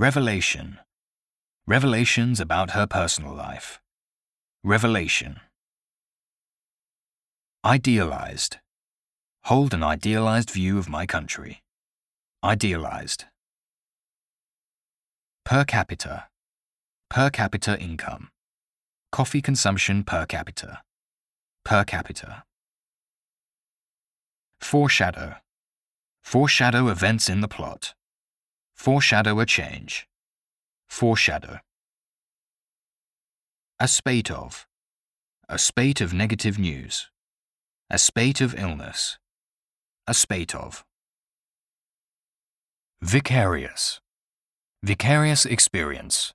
Revelation. Revelations about her personal life. Revelation. Idealized. Hold an idealized view of my country. Idealized. Per capita. Per capita income. Coffee consumption per capita. Per capita. Foreshadow. Foreshadow events in the plot. Foreshadow a change. Foreshadow. A spate of. A spate of negative news. A spate of illness. A spate of. Vicarious. Vicarious experience.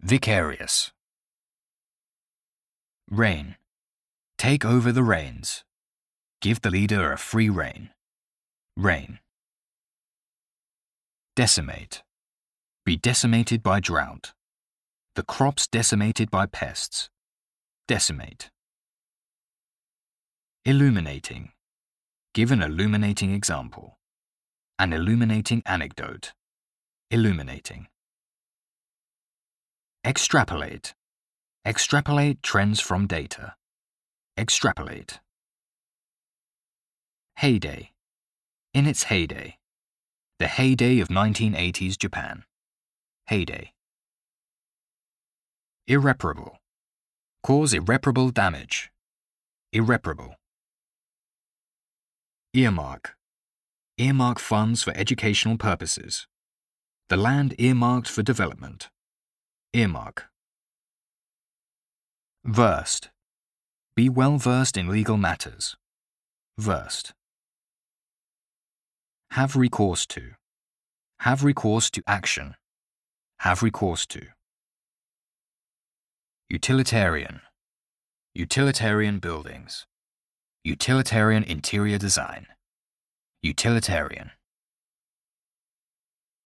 Vicarious. Rein. Take over the reins. Give the leader a free rein. Reign. Decimate. Be decimated by drought. The crops decimated by pests. Decimate. Illuminating. Give an illuminating example. An illuminating anecdote. Illuminating. Extrapolate. Extrapolate trends from data. Extrapolate. Heyday. In its heyday. The heyday of 1980s Japan. Heyday. Irreparable. Cause irreparable damage. Irreparable. Earmark. Earmark funds for educational purposes. The land earmarked for development. Earmark. Versed. Be well versed in legal matters. Versed. Have recourse to. Have recourse to action. Have recourse to. Utilitarian. Utilitarian buildings. Utilitarian interior design. Utilitarian.